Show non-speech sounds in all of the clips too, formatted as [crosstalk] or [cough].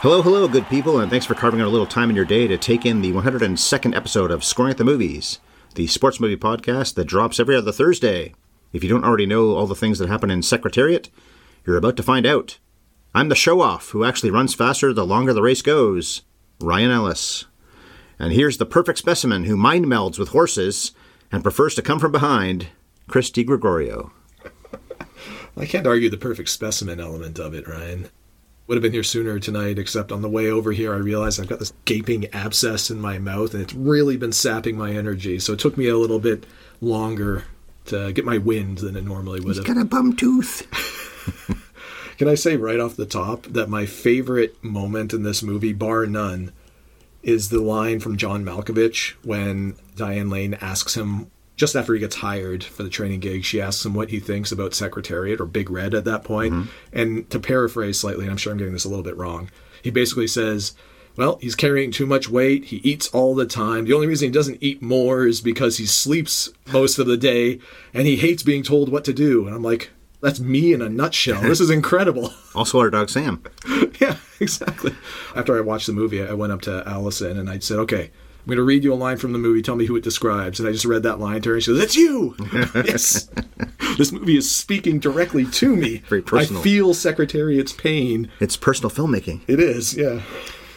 Hello, hello, good people, and thanks for carving out a little time in your day to take in the 102nd episode of Scoring at the Movies, the sports movie podcast that drops every other Thursday. If you don't already know all the things that happen in Secretariat, you're about to find out. I'm the show off who actually runs faster the longer the race goes, Ryan Ellis. And here's the perfect specimen who mind melds with horses and prefers to come from behind, Chris DiGregorio. I can't argue the perfect specimen element of it, Ryan. Would have been here sooner tonight, except on the way over here, I realized I've got this gaping abscess in my mouth, and it's really been sapping my energy. So it took me a little bit longer to get my wind than it normally would He's have. got a bum tooth. [laughs] Can I say right off the top that my favorite moment in this movie, bar none, is the line from John Malkovich when Diane Lane asks him, just after he gets hired for the training gig, she asks him what he thinks about Secretariat or Big Red at that point. Mm-hmm. And to paraphrase slightly, and I'm sure I'm getting this a little bit wrong, he basically says, well, he's carrying too much weight. He eats all the time. The only reason he doesn't eat more is because he sleeps most of the day and he hates being told what to do. And I'm like, that's me in a nutshell. This is [laughs] incredible. Also, our dog Sam. [laughs] yeah, exactly. After I watched the movie, I went up to Allison and I said, okay, I'm going to read you a line from the movie. Tell me who it describes. And I just read that line to her and she goes, That's you! [laughs] yes. This movie is speaking directly to me. Very personal. I feel Secretariat's pain. It's personal filmmaking. It is, yeah.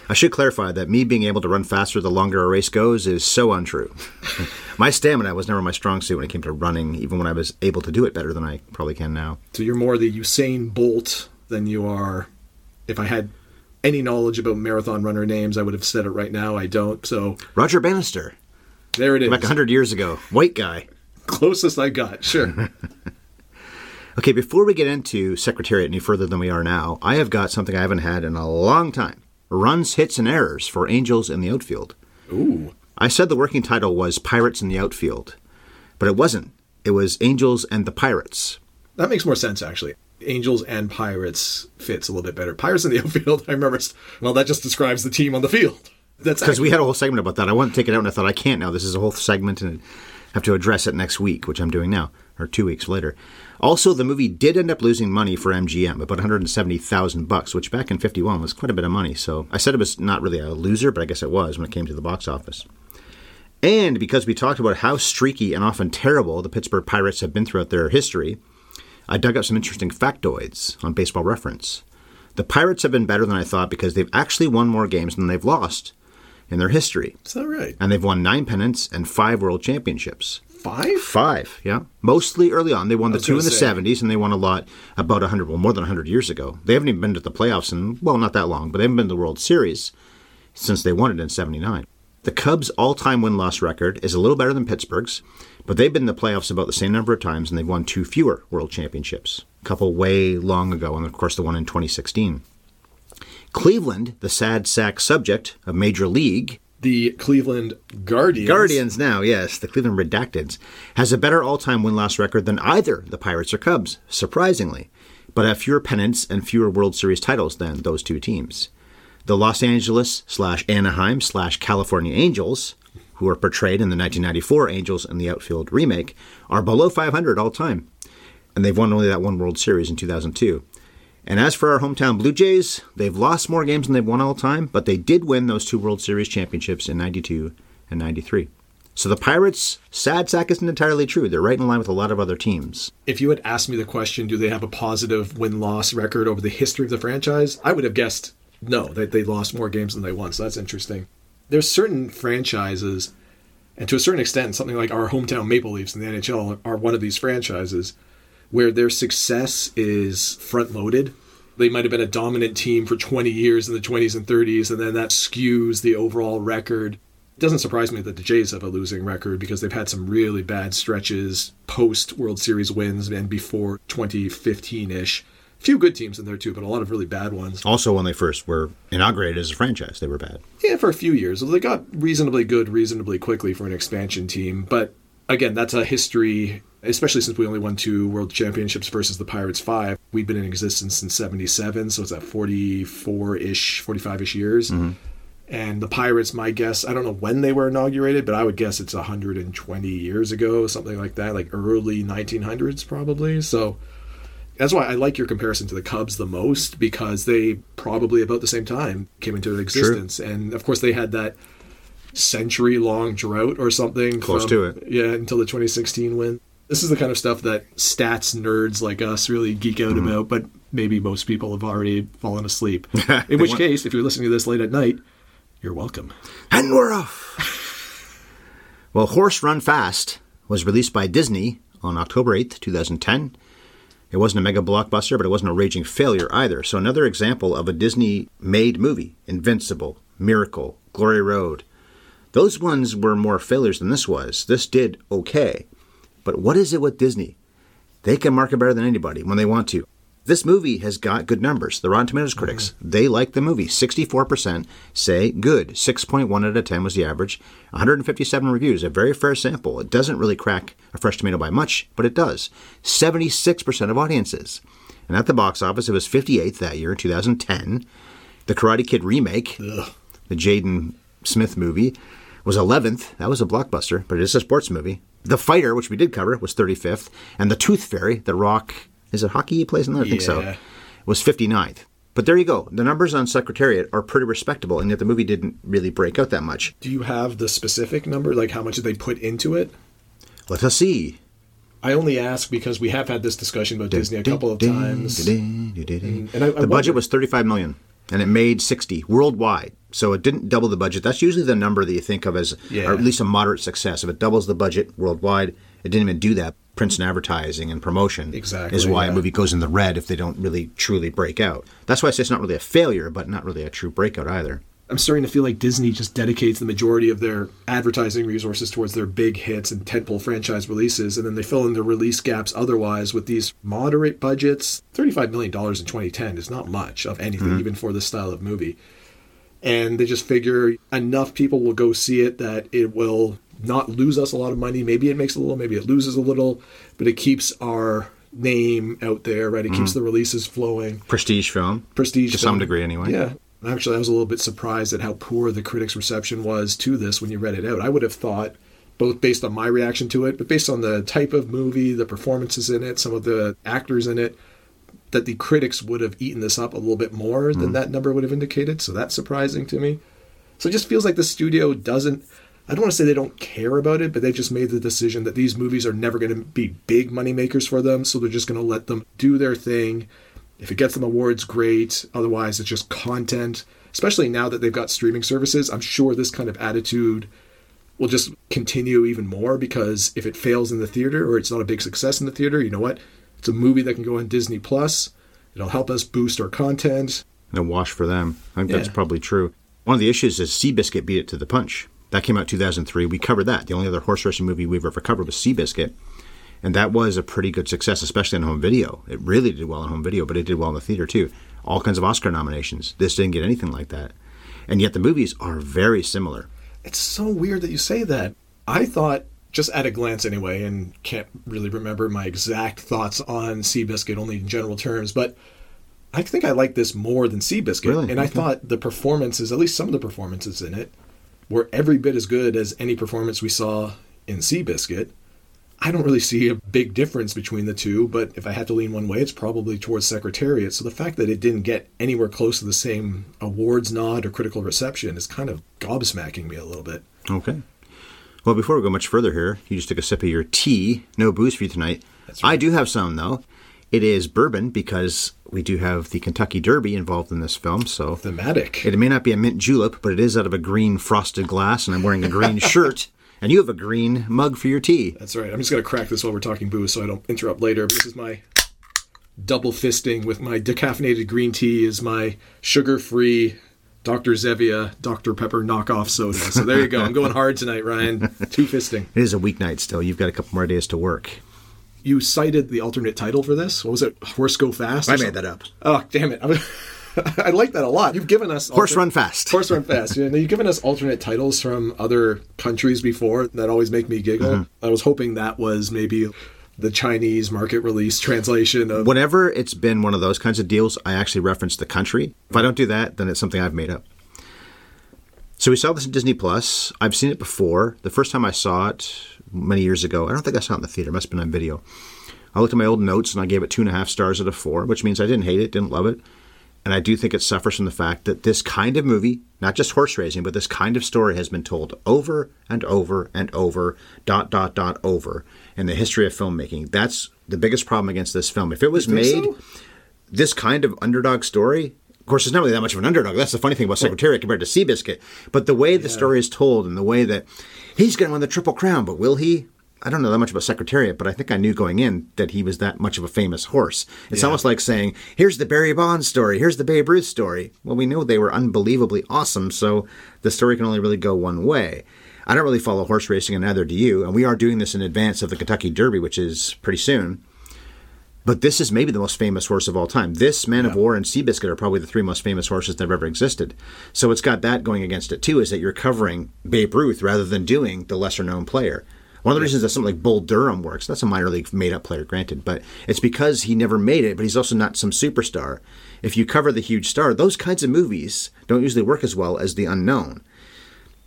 I should clarify that me being able to run faster the longer a race goes is so untrue. [laughs] my stamina was never my strong suit when it came to running, even when I was able to do it better than I probably can now. So you're more the Usain Bolt than you are. If I had any knowledge about marathon runner names, I would have said it right now. I don't. So Roger Bannister, there it is. back 100 years ago, white guy. Closest I got. Sure. [laughs] [laughs] Okay, before we get into Secretariat any further than we are now, I have got something I haven't had in a long time runs, hits, and errors for Angels in the outfield. Ooh. I said the working title was Pirates in the Outfield, but it wasn't. It was Angels and the Pirates. That makes more sense, actually. Angels and Pirates fits a little bit better. Pirates in the [laughs] outfield, I remember. Well, that just describes the team on the field. That's Because we had a whole segment about that. I wanted to take it out, and I thought I can't now. This is a whole segment, and I have to address it next week, which I'm doing now, or two weeks later. Also, the movie did end up losing money for MGM, about 170,000 bucks, which back in 51 was quite a bit of money. So I said it was not really a loser, but I guess it was when it came to the box office. And because we talked about how streaky and often terrible the Pittsburgh Pirates have been throughout their history, I dug up some interesting factoids on baseball reference. The Pirates have been better than I thought because they've actually won more games than they've lost in their history. Is that right? And they've won nine pennants and five world championships. Five? Five, yeah. Mostly early on. They won the two in the say. 70s, and they won a lot about 100, well, more than 100 years ago. They haven't even been to the playoffs in, well, not that long, but they haven't been to the World Series since they won it in 79. The Cubs' all time win loss record is a little better than Pittsburgh's, but they've been in the playoffs about the same number of times, and they've won two fewer world championships. A couple way long ago, and of course the one in 2016. Cleveland, the sad sack subject of Major League, The Cleveland Guardians. Guardians now, yes, the Cleveland Redacteds, has a better all time win loss record than either the Pirates or Cubs, surprisingly, but have fewer pennants and fewer World Series titles than those two teams. The Los Angeles slash Anaheim slash California Angels, who are portrayed in the 1994 Angels in the Outfield remake, are below 500 all time, and they've won only that one World Series in 2002. And as for our hometown Blue Jays, they've lost more games than they've won all time, but they did win those two World Series championships in 92 and 93. So the Pirates, sad sack isn't entirely true. They're right in line with a lot of other teams. If you had asked me the question, do they have a positive win loss record over the history of the franchise? I would have guessed no, that they lost more games than they won. So that's interesting. There's certain franchises, and to a certain extent, something like our hometown Maple Leafs in the NHL are one of these franchises where their success is front loaded. They might have been a dominant team for 20 years in the 20s and 30s, and then that skews the overall record. It doesn't surprise me that the Jays have a losing record because they've had some really bad stretches post World Series wins and before 2015 ish. Few good teams in there too, but a lot of really bad ones. Also, when they first were inaugurated as a franchise, they were bad. Yeah, for a few years. They got reasonably good reasonably quickly for an expansion team. But again, that's a history, especially since we only won two world championships versus the Pirates five. We've been in existence since 77, so it's at 44 ish, 45 ish years. Mm-hmm. And the Pirates, my guess, I don't know when they were inaugurated, but I would guess it's 120 years ago, something like that, like early 1900s probably. So that's why I like your comparison to the Cubs the most because they probably about the same time came into existence, and of course they had that century long drought or something Close from- to it. Yeah, until the 2016 win. This is the kind of stuff that stats nerds like us really geek out Mm-hmm. about, but maybe most people have already fallen asleep. [laughs] In which want- case, if you're listening to this late at night, you're welcome. And we're off. well, Horse Run Fast was released by Disney on October 8th, 2010. It wasn't a mega blockbuster, but it wasn't a raging failure either. So, another example of a Disney made movie Invincible, Miracle, Glory Road. Those ones were more failures than this was. This did okay. But what is it with Disney? They can market better than anybody when they want to. This movie has got good numbers. The Rotten Tomatoes mm-hmm. critics, they like the movie. 64% say good. 6.1 out of 10 was the average. 157 reviews, a very fair sample. It doesn't really crack a fresh tomato by much, but it does. 76% of audiences. And at the box office, it was 58th that year, 2010. The Karate Kid remake, the Jaden Smith movie, was 11th. That was a blockbuster, but it is a sports movie. The Fighter, which we did cover, was 35th. And The Tooth Fairy, The Rock, is it hockey he plays in there? I think so. Yeah. Was 59th. But there you go. The numbers on Secretariat are pretty respectable, and yet the movie didn't really break out that much. Do you have the specific number? Like how much did they put into it? Let us see. I only ask because we have had this discussion about Disney a couple of times. And I- I the budget was 35 million, and it made 60 worldwide. So it didn't double the budget. That's usually the number that you think of as, Yeah. or at least a moderate success. If it doubles the budget worldwide, it didn't even do that. Prints and advertising and promotion Exactly, is why yeah. a movie goes in the red if they don't really truly break out. That's why I say it's not really a failure, but not really a true breakout either. I'm starting to feel like Disney just dedicates the majority of their advertising resources towards their big hits and tentpole franchise releases, and then they fill in the release gaps otherwise with these moderate budgets. $35 million in 2010 is not much of anything, mm-hmm. even for this style of movie. And they just figure enough people will go see it that it will not lose us a lot of money. Maybe it makes a little, maybe it loses a little, but it keeps our name out there, right? It keeps the releases flowing Prestige film. prestige To some degree, anyway. Yeah. Actually, I was a little bit surprised at how poor the critics' reception was to this when you read it out. I would have thought, both based on my reaction to it, but based on the type of movie, the performances in it, some of the actors in it, that the critics would have eaten this up a little bit more Mm. than that number would have indicated. So that's surprising to me. So it just feels like the studio doesn't. I don't want to say they don't care about it, but they just made the decision that these movies are never going to be big money makers for them. So they're just going to let them do their thing. If it gets them awards, great. Otherwise, it's just content. Especially now that they've got streaming services, I'm sure this kind of attitude will just continue even more because if it fails in the theater or it's not a big success in the theater, you know what? It's a movie that can go on Disney Plus. It'll help us boost our content. and a wash for them. I think that's probably true. One of the issues is Seabiscuit beat it to the punch. That came out 2003. We covered that. The only other horse racing movie we've ever covered was Seabiscuit. And that was a pretty good success, especially on home video. It really did well on home video, but it did well in the theater too. All kinds of Oscar nominations. This didn't get anything like that. And yet the movies are very similar. It's so weird that you say that. I thought, just at a glance anyway, and can't really remember my exact thoughts on Seabiscuit, only in general terms, but I think I like this more than Seabiscuit. Really? And I thought the performances, at least some of the performances in it, were every bit as good as any performance we saw in Seabiscuit. I don't really see a big difference between the two, but if I had to lean one way, it's probably towards Secretariat. So the fact that it didn't get anywhere close to the same awards nod or critical reception is kind of gobsmacking me a little bit. Okay. Well, before we go much further here, you just took a sip of your tea. No booze for you tonight. That's I do have some, though. It is bourbon because we do have the Kentucky Derby involved in this film, so Thematic. It may not be a mint julep, but it is out of a green frosted glass, and I'm wearing a green [laughs] shirt, and you have a green mug for your tea. That's right. I'm just going to crack this while we're talking booze so I don't interrupt later. This is my double fisting with my decaffeinated green tea is my sugar-free Dr. Zevia Dr. Pepper knockoff soda. So there you go. I'm going hard tonight, Ryan. [laughs] Two fisting. It is a weeknight still. You've got a couple more days to work. You cited the alternate title for this. What was it? Horse Go Fast? I made that up. Oh, damn it. [laughs] I, like that a lot. You've given us Horse Run Fast. Horse Run Fast. Yeah, you've given us alternate titles from other countries before that always make me giggle. Mm-hmm. I was hoping that was maybe the Chinese market release translation of. Whenever it's been one of those kinds of deals, I actually reference the country. If I don't do that, then it's something I've made up. So we saw this in Disney Plus. I've seen it before. The first time I saw it many years ago, I don't think I saw it in the theater. It must have been on video. I looked at my old notes and I gave it two and a half stars out of four, which means I didn't hate it, didn't love it. And I do think it suffers from the fact that this kind of movie, not just horse racing, but this kind of story has been told over and over and over, dot, dot, dot, over in the history of filmmaking. That's the biggest problem against this film. If it was made so? this kind of underdog story, of course, it's not really that much of an underdog. That's the funny thing about Secretariat compared to Seabiscuit. But the way the story is told and the way that he's going to win the Triple Crown, but will he? I don't know that much about Secretariat, but I think I knew going in that he was that much of a famous horse. It's Yeah. almost like saying, here's the Barry Bonds story, here's the Babe Ruth story. Well, we know they were unbelievably awesome, so the story can only really go one way. I don't really follow horse racing, and neither do you, and we are doing this in advance of the Kentucky Derby, which is pretty soon. But this is maybe the most famous horse of all time. This, Man o' War, and Seabiscuit are probably the three most famous horses that have ever existed. So it's got that going against it too, is that you're covering Babe Ruth rather than doing the lesser known player. One of the reasons that something like Bull Durham works, that's a minor league made up player, granted, but it's because he never made it, but he's also not some superstar. If you cover the huge star, those kinds of movies don't usually work as well as the unknown.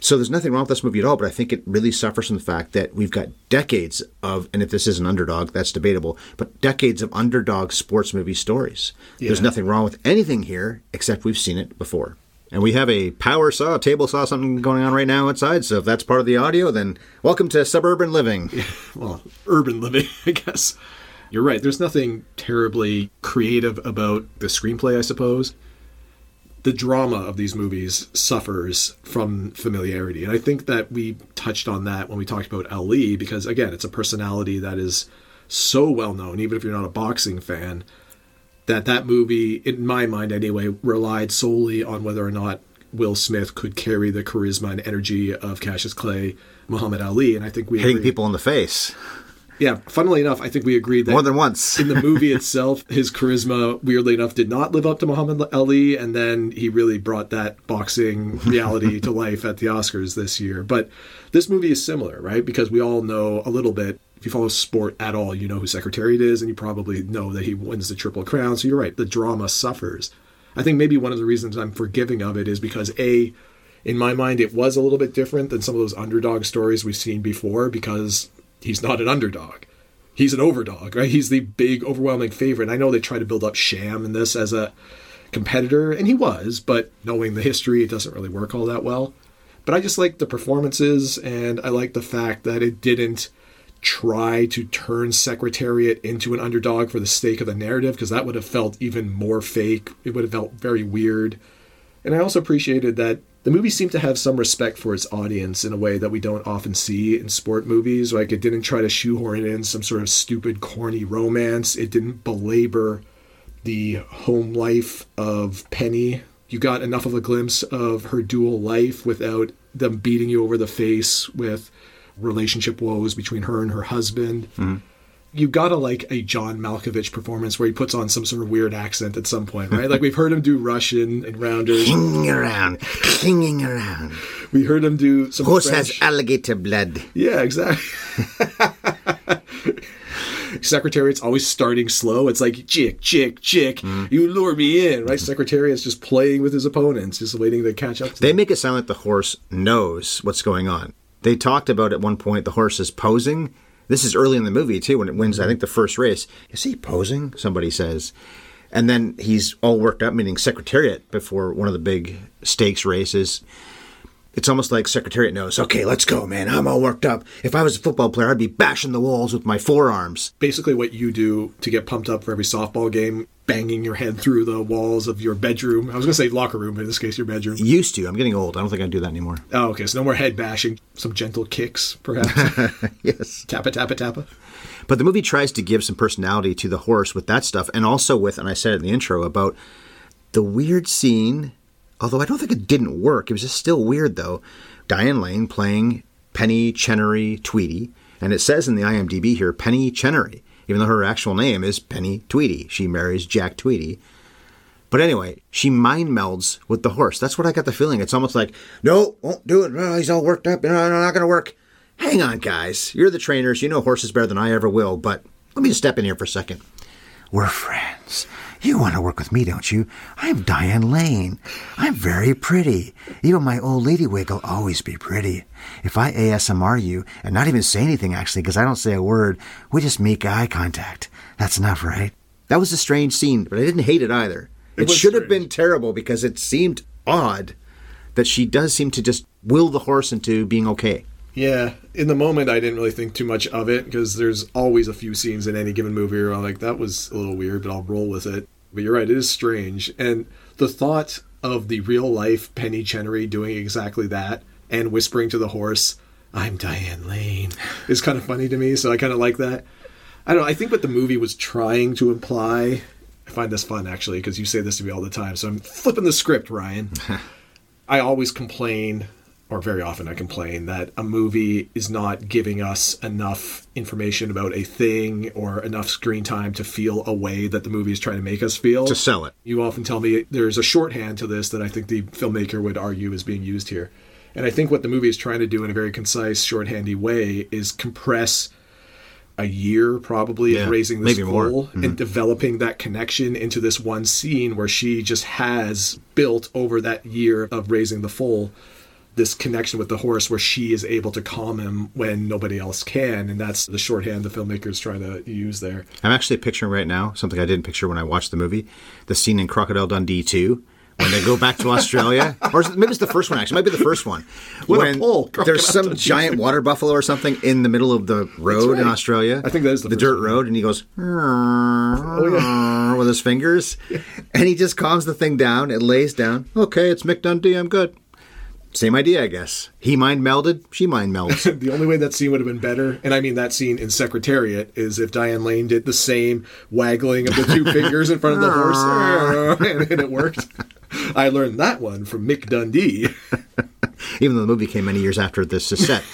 So there's nothing wrong with this movie at all, but I think it really suffers from the fact that we've got decades of, and if this is an underdog, that's debatable, but decades of underdog sports movie stories. There's nothing wrong with anything here except we've seen it before. And we have a power saw, table saw, something going on right now outside. So if that's part of the audio, then welcome to suburban living. [laughs] well, urban living, [laughs] I guess. You're right. There's nothing terribly creative about the screenplay, I suppose. The drama of these movies suffers from familiarity. And I think that we touched on that when we talked about Ali, because again, it's a personality that is so well known, even if you're not a boxing fan, that that movie, in my mind anyway, relied solely on whether or not Will Smith could carry the charisma and energy of Cassius Clay, Muhammad Ali. And I think we Hitting agree- people in the face yeah, funnily enough, I think we agreed that more than once. in the movie [laughs] itself, his charisma, weirdly enough, did not live up to Muhammad Ali, and then he really brought that boxing [laughs] reality to life at the Oscars this year. But this movie is similar, right? Because we all know a little bit. If you follow sport at all, you know who Secretariat is, and you probably know that he wins the Triple Crown. So you're right, the drama suffers. I think maybe one of the reasons I'm forgiving of it is because a in my mind, it was a little bit different than some of those underdog stories we've seen before because he's not an underdog. He's an overdog, right? He's the big, overwhelming favorite. And I know they try to build up Sham in this as a competitor, and he was, but knowing the history, it doesn't really work all that well. But I just like the performances, and I like the fact that it didn't try to turn Secretariat into an underdog for the sake of the narrative, because that would have felt even more fake. It would have felt very weird. And I also appreciated that the movie seemed to have some respect for its audience in a way that we don't often see in sport movies. Like, it didn't try to shoehorn in some sort of stupid, corny romance, it didn't belabor the home life of Penny. You got enough of a glimpse of her dual life without them beating you over the face with relationship woes between her and her husband mm-hmm. You gotta like a John Malkovich performance where he puts on some sort of weird accent at some point, right? like we've heard him do Russian and Rounders. Hanging around, hanging around. We heard him do some Horse French. has alligator blood. yeah, exactly. [laughs] Secretariat's always starting slow. It's like chick, chick, chick. Mm. You lure me in, right? Secretariat's just playing with his opponents, just waiting to catch up to They them. make it sound like the horse knows what's going on. They talked about at one point the horse is posing. This is early in the movie too, when it wins. I mm-hmm. think the first race. Is he posing? Somebody says, and then he's all worked up, meaning Secretariat before one of the big stakes races. It's almost like Secretariat knows. Okay, let's go, man. I'm all worked up. If I was a football player, I'd be bashing the walls with my forearms. Basically, what you do to get pumped up for every softball game, banging your head through the walls of your bedroom. I was going to say locker room, but in this case, your bedroom. Used to. I'm getting old. I don't think I do that anymore. Oh, okay. So no more head bashing. Some gentle kicks, perhaps. [laughs] yes. tappa, tappa, tappa. But the movie tries to give some personality to the horse with that stuff, and also with, and I said it in the intro, about the weird scene. Although I don't think it didn't work, it was just still weird though. Diane Lane playing Penny Chenery Tweedy, and it says in the IMDb here Penny Chenery. even though her actual name is Penny Tweedy. She marries Jack Tweedy. But anyway, she mind melds with the horse. That's what I got the feeling. It's almost like, no, won't do it. He's all worked up. No, no, not going to work. Hang on, guys. You're the trainers. You know horses better than I ever will. But let me just step in here for a second. We're friends. You want to work with me, don't you? I'm Diane Lane. I'm very pretty. Even my old lady wig will always be pretty. If I ASMR you and not even say anything, actually, because I don't say a word, we just make eye contact. That's enough, right? That was a strange scene, but I didn't hate it either. It, was should have been terrible because it seemed odd that she does seem to just will the horse into being okay. Yeah, in the moment, I didn't really think too much of it because there's always a few scenes in any given movie where I'm like, that was a little weird, but I'll roll with it. But you're right, it is strange. And the thought of the real life Penny Chenery doing exactly that and whispering to the horse, I'm Diane Lane, is kind of funny to me. So I kind of like that. I don't know. I think what the movie was trying to imply, I find this fun actually because you say this to me all the time. So I'm flipping the script, Ryan. [laughs] I always complain, or very often I complain, that a movie is not giving us enough information about a thing or enough screen time to feel a way that the movie is trying to make us feel. To sell it. You often tell me there's a shorthand to this that I think the filmmaker would argue is being used here. And I think what the movie is trying to do in a very concise, shorthandy way is compress a year probably Yeah, of raising this more. foal and mm-hmm. developing that connection into this one scene where she just has built over that year of raising the foal this connection with the horse where she is able to calm him when nobody else can and that's the shorthand the filmmaker is trying to use there I'm actually picturing right now something I didn't picture when I watched the movie the scene in Crocodile Dundee 2 when they go back to Australia. [laughs] or maybe it's the first one, actually. It might be the first one. [laughs] A when pole, there's some giant water buffalo or something in the middle of the road in. Australia. I think that is the the dirt one. road, and he goes [laughs] oh, with his fingers, and he just calms the thing down. It lays down. Okay, it's Mick Dundee. I'm good. Same idea, I guess. He mind melded. She mind melds. [laughs] the only way that scene would have been better and i mean that scene in secretariat is if diane lane did the same waggling of the two [laughs] fingers in front of the horse and, [laughs] and it worked i learned that one from mick dundee even though the movie came many years after this is set.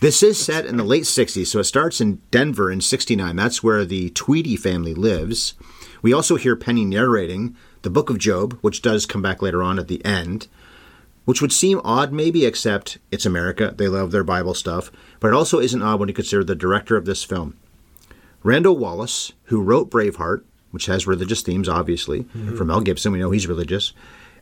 This is set in the late 60s, so it starts in Denver in 69. That's where the Tweedy family lives. We also hear Penny narrating the Book of Job, which does come back later on at the end, which would seem odd maybe, except it's America. They love their Bible stuff. But it also isn't odd when you consider the director of this film. Randall Wallace, who wrote Braveheart, which has religious themes, obviously, from Mel Gibson, we know he's religious.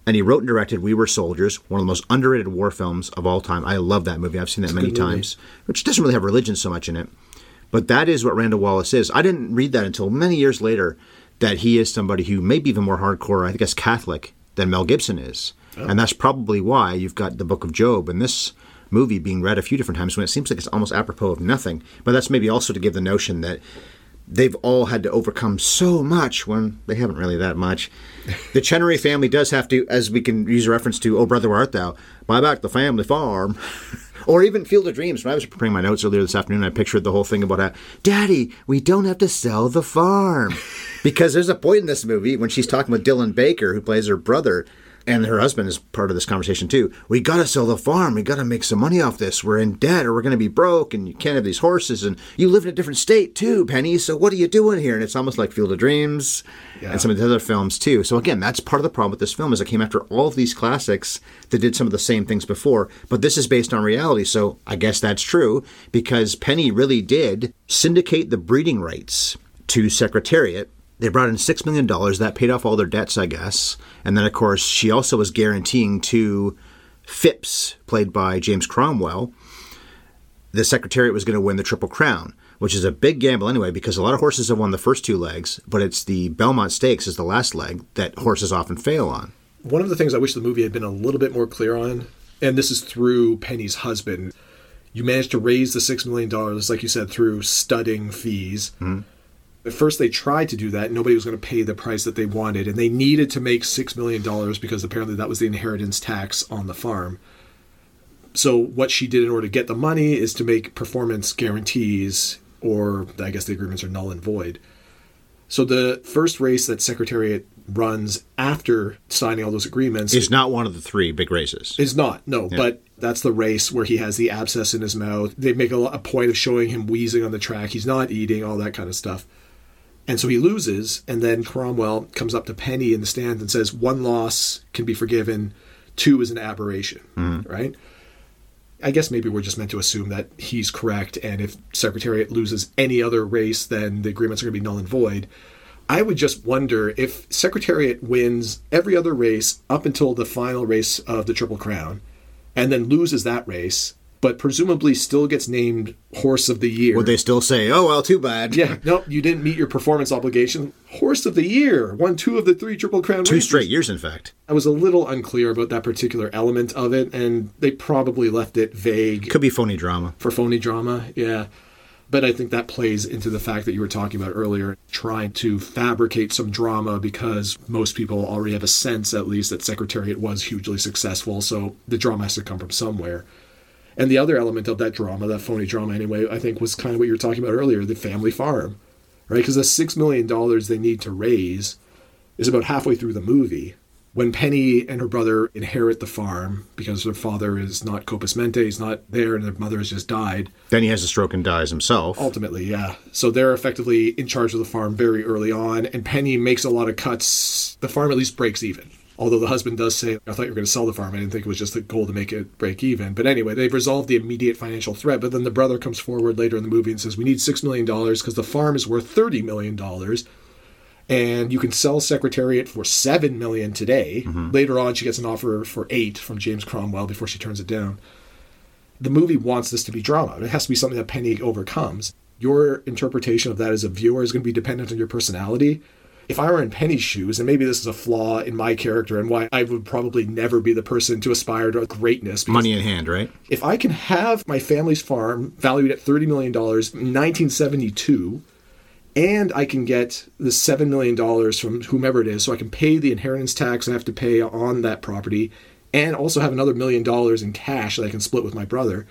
And he wrote and directed We Were Soldiers, one of the most underrated war films of all time. I love that movie. I've seen that many times, which doesn't really have religion so much in it. But that is what Randall Wallace is. I didn't read that until many years later that he is somebody who may be even more hardcore, I guess, Catholic than Mel Gibson is. Oh. And that's probably why you've got the Book of Job and this movie being read a few different times when it seems like it's almost apropos of nothing. But that's maybe also to give the notion that they've all had to overcome so much when they haven't really that much. [laughs] The Chenery family does have to, as we can use a reference to, Oh Brother Where Art Thou, buy back the family farm. [laughs] or even Field of Dreams. When I was preparing my notes earlier this afternoon, I pictured the whole thing about how, Daddy, we don't have to sell the farm. [laughs] because there's a point in this movie when she's talking with Dylan Baker, who plays her brother, and her husband is part of this conversation too. We got to sell the farm. We got to make some money off this. We're in debt or we're going to be broke and you can't have these horses. And you live in a different state too, Penny. So what are you doing here? And it's almost like Field of Dreams and some of the other films too. So again, that's part of the problem with this film is it came after all of these classics that did some of the same things before. But this is based on reality. So I guess that's true because Penny really did syndicate the breeding rights to Secretariat they brought in $6 million. That paid off all their debts, I guess. And then, of course, she also was guaranteeing to Phipps, played by James Cromwell, the Secretariat was going to win the Triple Crown, which is a big gamble anyway, because a lot of horses have won the first two legs, but it's the Belmont Stakes is the last leg that horses often fail on. one of the things i wish the movie had been a little bit more clear on and this is through penny's husband you managed to raise the six million dollars like you said through studding fees mm-hmm. At first, they tried to do that. Nobody was going to pay the price that they wanted, and they needed to make six million dollars because apparently that was the inheritance tax on the farm. So, what she did in order to get the money is to make performance guarantees, or I guess the agreements are null and void. So, the first race that Secretariat runs after signing all those agreements is not one of the three big races. is not no, but that's the race where he has the abscess in his mouth. They make a, a point of showing him wheezing on the track. He's not eating all that kind of stuff. And so he loses, and then Cromwell comes up to Penny in the stand and says, One loss can be forgiven, two is an aberration, hmm. right? I guess maybe we're just meant to assume that he's correct, and if Secretariat loses any other race, then the agreements are going to be null and void. I would just wonder if Secretariat wins every other race up until the final race of the Triple Crown, and then loses that race, but presumably still gets named Horse of the Year. Would they still say, "Oh well, too bad"? Yeah, no, you didn't meet your performance obligation. Horse of the Year, won two of the three Triple Crown two races. straight years, in fact. I was a little unclear about that particular element of it, and they probably left it vague Could be phony drama. for phony drama. Yeah. But I think that plays into the fact that you were talking about earlier, trying to fabricate some drama because most people already have a sense, at least, that Secretariat was hugely successful. So the drama has to come from somewhere. And the other element of that drama, that phony drama anyway, I think was kind of what you were talking about earlier the family farm, right? Because the $6 million they need to raise is about halfway through the movie. When Penny and her brother inherit the farm because their father is not Copus Mente, he's not there, and their mother has just died. Then he has a stroke and dies himself. Ultimately, yeah. So they're effectively in charge of the farm very early on, and Penny makes a lot of cuts. The farm at least breaks even. Although the husband does say, I thought you were going to sell the farm. I didn't think it was just the goal to make it break even. But anyway, they've resolved the immediate financial threat. But then the brother comes forward later in the movie and says, We need $6 million because the farm is worth $30 million. And you can sell Secretariat for 7 million today. Mm-hmm. Later on, she gets an offer for 8 from James Cromwell before she turns it down the movie wants this to be drama. It has to be something that Penny overcomes. Your interpretation of that as a viewer is going to be dependent on your personality. If I were in Penny's shoes, and maybe this is a flaw in my character and why I would probably never be the person to aspire to greatness. Money in hand, right? If I can have my family's farm valued at $30 million in 1972, and I can get the $7 million from whomever it is, so I can pay the inheritance tax I have to pay on that property, and also have another million dollars in cash that I can split with my brother.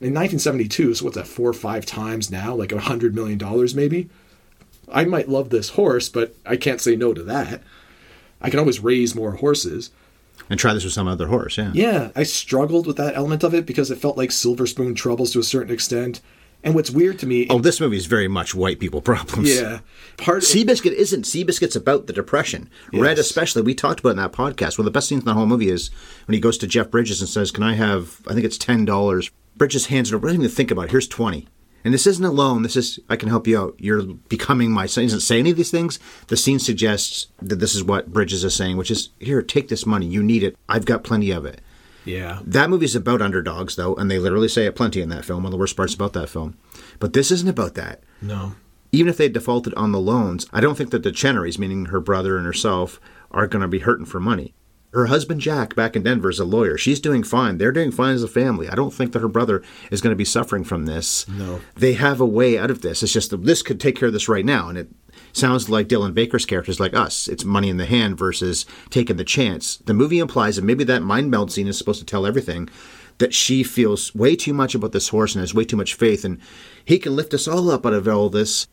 In 1972, so what's that, four or five times now? Like a $100 million maybe? I might love this horse, but I can't say no to that. I can always raise more horses. And try this with some other horse, yeah. Yeah, I struggled with that element of it because it felt like Silver Spoon troubles to a certain extent. And what's weird to me, Oh, this movie is very much white people problems. yeah, part Seabiscuit isn't. Seabiscuit's about the Depression. Red, especially, we talked about in that podcast. One of the best scenes in the whole movie is when he goes to Jeff Bridges and says, Can I have, I think it's $10. Bridges hands it over. Doesn't even think about it. Here's 20 And this isn't a loan. This is, I can help you out. You're becoming my son. He doesn't say any of these things. The scene suggests that this is what Bridges is saying, which is, Here, take this money. You need it. I've got plenty of it. yeah, That movie's about underdogs, though, and they literally say it plenty in that film. One of the worst parts about that film. But this isn't about that no, even if they defaulted on the loans, I don't think that the Chenerys, meaning her brother and herself, are going to be hurting for money. Her husband Jack back in Denver is a lawyer. She's doing fine. They're doing fine as a family. I don't think that her brother is going to be suffering from this. No. They have a way out of this. It's just that this could take care of this right now. And it sounds like Dylan Baker's character is like us. It's money in the hand versus taking the chance. The movie implies, that maybe that mind meld scene is supposed to tell everything, that she feels way too much about this horse and has way too much faith. And he can lift us all up out of all this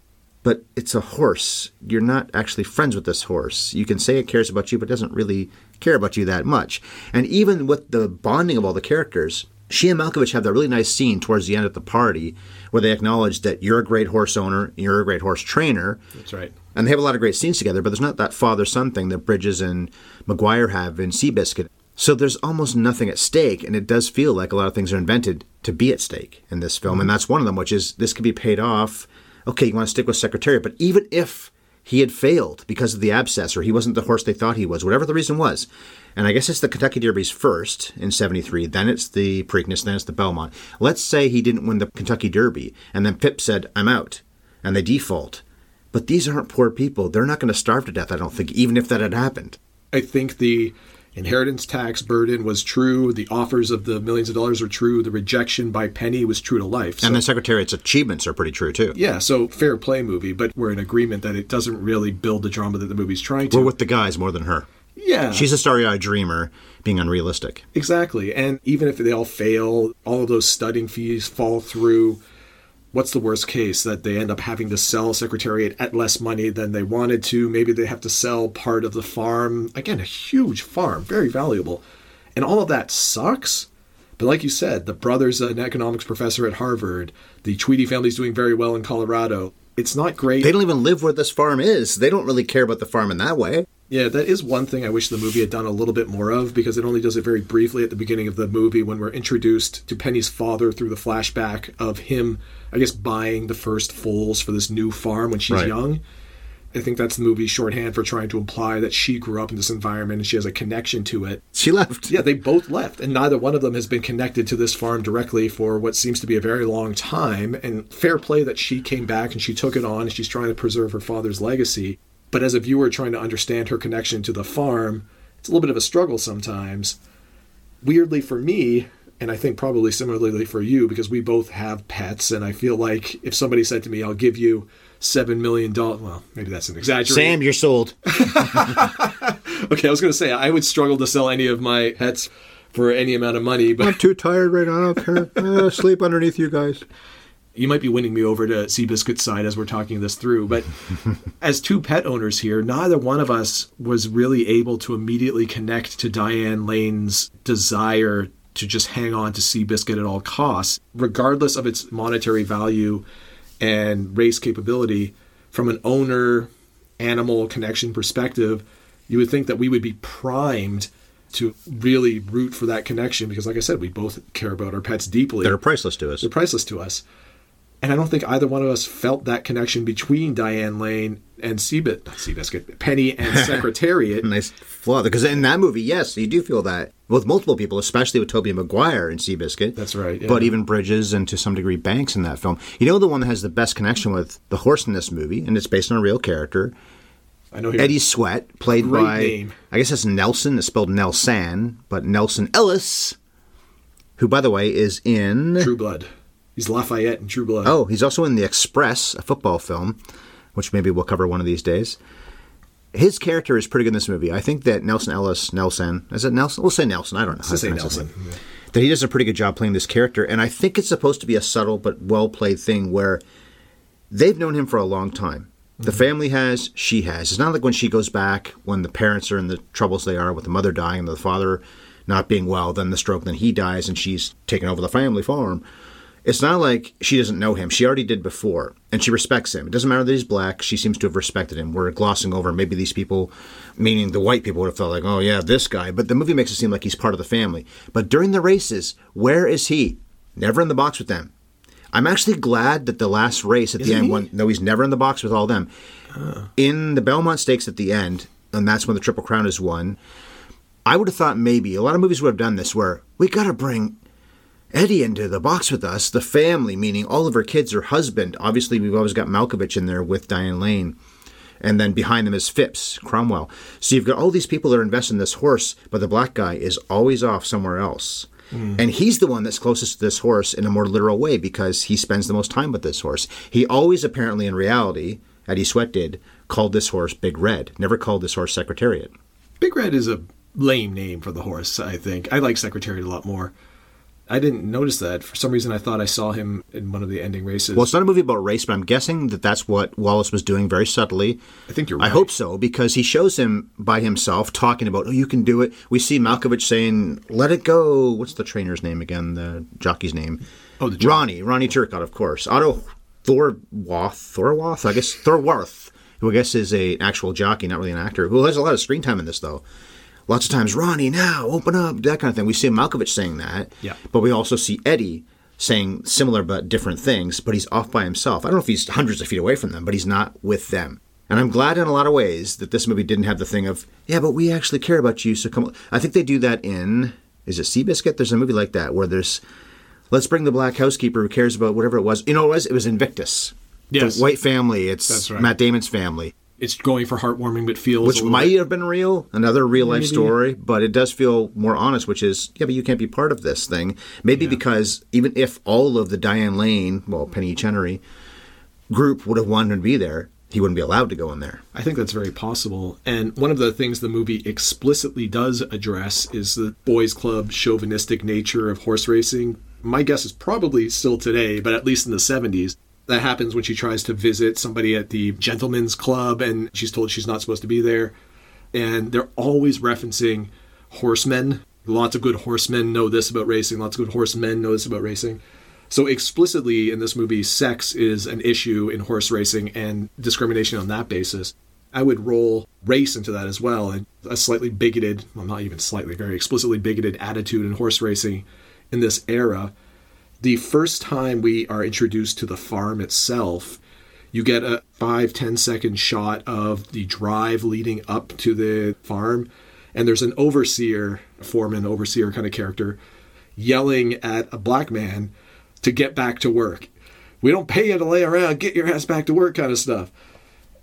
but it's a horse. You're not actually friends with this horse. You can say it cares about you, but it doesn't really care about you that much. And even with the bonding of all the characters, she and Malkovich have that really nice scene towards the end at the party where they acknowledge that you're a great horse owner, you're a great horse trainer. that's right. And they have a lot of great scenes together, but there's not that father son thing that Bridges and Maguire have in Seabiscuit. So there's almost nothing at stake, and it does feel like a lot of things are invented to be at stake in this film. And that's one of them, which is this could be paid off. Okay, you want to stick with Secretariat, but even if he had failed because of the abscess or he wasn't the horse they thought he was, whatever the reason was, and I guess it's the Kentucky Derby's first in 73, then it's the Preakness, then it's the Belmont. Let's say he didn't win the Kentucky Derby, and then Phipps said, I'm out, and they default. But these aren't poor people. They're not going to starve to death, I don't think, even if that had happened. I think the inheritance tax burden was true. The offers of the millions of dollars were true. The rejection by Penny was true to life. So, And the Secretariat's achievements are pretty true, too. yeah, so fair play movie, but we're in agreement that it doesn't really build the drama that the movie's trying to. We're with the guys more than her. yeah, She's a starry eyed dreamer being unrealistic. Exactly. And even if they all fail, all of those studding fees fall through. What's the worst case? That they end up having to sell Secretariat at less money than they wanted to. Maybe they have to sell part of the farm. Again, a huge farm, very valuable. And all of that sucks. But like you said, the brother's an economics professor at Harvard. The Tweedy family's doing very well in Colorado. It's not great. They don't even live where this farm is. They don't really care about the farm in that way. Yeah, that is one thing I wish the movie had done a little bit more of because it only does it very briefly at the beginning of the movie when we're introduced to Penny's father through the flashback of him, I guess, buying the first foals for this new farm when she's Right. young. I think that's the movie shorthand for trying to imply that she grew up in this environment and she has a connection to it. She left. Yeah, they both left, and neither one of them has been connected to this farm directly for what seems to be a very long time. And fair play that she came back and she took it on, and she's trying to preserve her father's legacy. But as a viewer trying to understand her connection to the farm, it's a little bit of a struggle sometimes. Weirdly for me, and I think probably similarly for you, because we both have pets, and I feel like if somebody said to me, "I'll give you seven million dollars," well, maybe that's an exaggeration. Sam, you're sold. [laughs] Okay, I was going to say I would struggle to sell any of my pets for any amount of money, but I'm too tired right now. I don't care. Uh, sleep underneath you guys. you might be winning me over to Seabiscuit's side as we're talking this through. But [laughs] as two pet owners here, neither one of us was really able to immediately connect to Diane Lane's desire to just hang on to Seabiscuit at all costs, regardless of its monetary value and race capability. From an owner animal connection perspective, you would think that we would be primed to really root for that connection because, like I said, we both care about our pets deeply. They're priceless to us. They're priceless to us. And I don't think either one of us felt that connection between Diane Lane and Seabit, not Seabiscuit, Penny and Secretariat. [laughs] nice flaw because in that movie, yes, you do feel that with multiple people, especially with Tobey Maguire and Seabiscuit. That's right, yeah. But even Bridges and to some degree Banks in that film. You know the one that has the best connection with the horse in this movie, and it's based on a real character. I know Eddie Sweat, played by name. I guess that's Nelson. It's spelled Nelson, but Nelson Ellis, who by the way is in True Blood. He's Lafayette in True Blood. Oh, he's also in The Express, a football film, which maybe we'll cover one of these days. His character is pretty good in this movie. I think that Nelson Ellis, Nelson, is it Nelson? We'll say Nelson. I don't know. Let's say Nelson. That he does a pretty good job playing this character, and I think it's supposed to be a subtle but well played thing where they've known him for a long time. The mm-hmm. family has, she has. It's not like when she goes back when the parents are in the troubles they are with the mother dying and the father not being well, then the stroke, then he dies and she's taken over the family farm. It's not like she doesn't know him. She already did before, and she respects him. It doesn't matter that he's black. She seems to have respected him. We're glossing over maybe these people, meaning the white people would have felt like, oh, yeah, this guy. But the movie makes it seem like he's part of the family. But during the races, where is he? Never in the box with them. I'm actually glad that the last race at the Isn't end, when no, he's never in the box with all them. In the Belmont Stakes at the end, and that's when the Triple Crown is won. I would have thought maybe a lot of movies would have done this, where we got to bring Eddie into the box with us, the family, meaning all of her kids, her husband. Obviously, we've always got Malkovich in there with Diane Lane. And then behind them is Phipps, Cromwell. So you've got all these people that are invested in this horse, but the black guy is always off somewhere else. Hmm. And he's the one that's closest to this horse in a more literal way because he spends the most time with this horse. He always, apparently, in reality, Eddie Sweat did, called this horse Big Red, never called this horse Secretariat. Big Red is a lame name for the horse, I think. I like Secretariat a lot more. I didn't notice that. For some reason, I thought I saw him in one of the ending races. Well, it's not a movie about race, but I'm guessing that that's what Wallace was doing very subtly. I think you're right. I hope so because he shows him by himself talking about, "Oh, you can do it." We see Malkovich saying, "Let it go." What's the trainer's name again? The jockey's name? Oh, the jockey. Ronnie, Ronnie Turcotte, of course. Otto Thorwath, Thorwath, I guess Thorwarth, who I guess is an actual jockey, not really an actor, who has a lot of screen time in this though. Lots of times, Ronnie, now open up, that kind of thing. We see Malkovich saying that, Yeah. but we also see Eddie saying similar but different things. But he's off by himself. I don't know if he's hundreds of feet away from them, but he's not with them. And I'm glad in a lot of ways that this movie didn't have the thing of, yeah, but we actually care about you, so come. on." I think they do that in is it Seabiscuit? There's a movie like that where there's let's bring the black housekeeper who cares about whatever it was. You know, what it was it was Invictus. Yes. the white family. It's That's right. Matt Damon's family, it's going for heartwarming, but feels which might bit- have been real, another real life story, but it does feel more honest. Which is, yeah, but you can't be part of this thing. Maybe because even if all of the Diane Lane, well, Penny Chenery group would have wanted to be there, he wouldn't be allowed to go in there. I think that's very possible. And one of the things the movie explicitly does address is the boys' club chauvinistic nature of horse racing. My guess is probably still today, but at least in the 70s. That happens when she tries to visit somebody at the gentleman's club and she's told she's not supposed to be there. And they're always referencing horsemen. Lots of good horsemen know this about racing, lots of good horsemen know this about racing. So explicitly in this movie, sex is an issue in horse racing and discrimination on that basis. I would roll race into that as well, and a slightly bigoted, well, not even slightly, very explicitly bigoted attitude in horse racing in this era. The first time we are introduced to the farm itself, you get a five ten second shot of the drive leading up to the farm, and there's an overseer, foreman, overseer kind of character, yelling at a black man to get back to work. We don't pay you to lay around, get your ass back to work kind of stuff.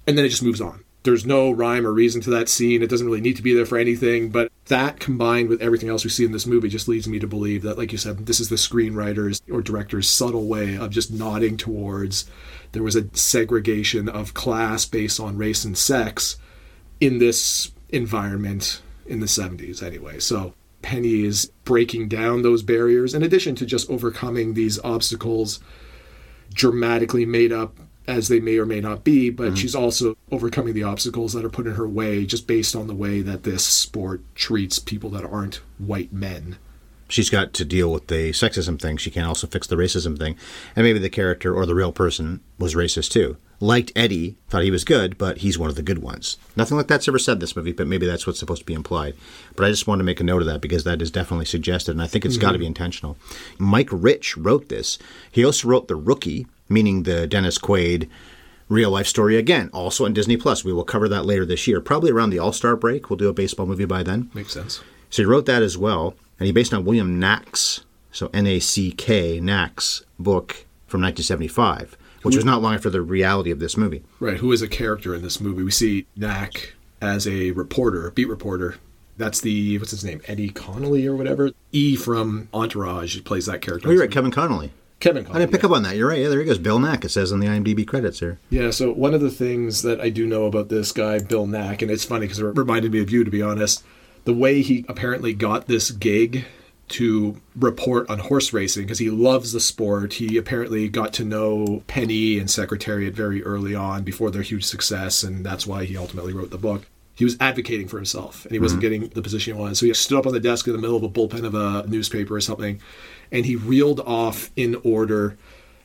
And then it just moves on. There's no rhyme or reason to that scene. It doesn't really need to be there for anything, but that combined with everything else we see in this movie just leads me to believe that, like you said, this is the screenwriter's or director's subtle way of just nodding towards there was a segregation of class based on race and sex in this environment in the 70s, anyway. So Penny is breaking down those barriers in addition to just overcoming these obstacles dramatically made up as they may or may not be, but mm-hmm. she's also overcoming the obstacles that are put in her way just based on the way that this sport treats people that aren't white men. She's got to deal with the sexism thing. She can also fix the racism thing. And maybe the character or the real person was racist too. Liked Eddie, thought he was good, but he's one of the good ones. Nothing like that's ever said in this movie, but maybe that's what's supposed to be implied. But I just wanted to make a note of that because that is definitely suggested, and I think it's got to be mm-hmm. intentional. Mike Rich wrote this. He also wrote The Rookie, meaning the Dennis Quaid real life story again, also on Disney Plus. We will cover that later this year, probably around the All Star break. We'll do a baseball movie by then. Makes sense. So he wrote that as well, and he based on William Nack's, so N A C K, Nack's book from 1975, which was not long after the reality of this movie. Right, who is a character in this movie? We see Nack as a reporter, a beat reporter. That's the what's his name, Eddie Connolly or whatever. E from Entourage plays that character. Oh, you're right, Kevin Connolly. Kevin I didn't pick up on that. You're right. Yeah, there he goes. Bill Nack. It says on the IMDb credits here. Yeah, so one of the things that I do know about this guy, Bill Nack, and it's funny because it reminded me of you, to be honest. The way he apparently got this gig to report on horse racing because he loves the sport. He apparently got to know Penny and Secretariat very early on before their huge success, and that's why he ultimately wrote the book. He was advocating for himself and he wasn't mm-hmm. getting the position he wanted. So he stood up on the desk in the middle of a bullpen of a newspaper or something and he reeled off in order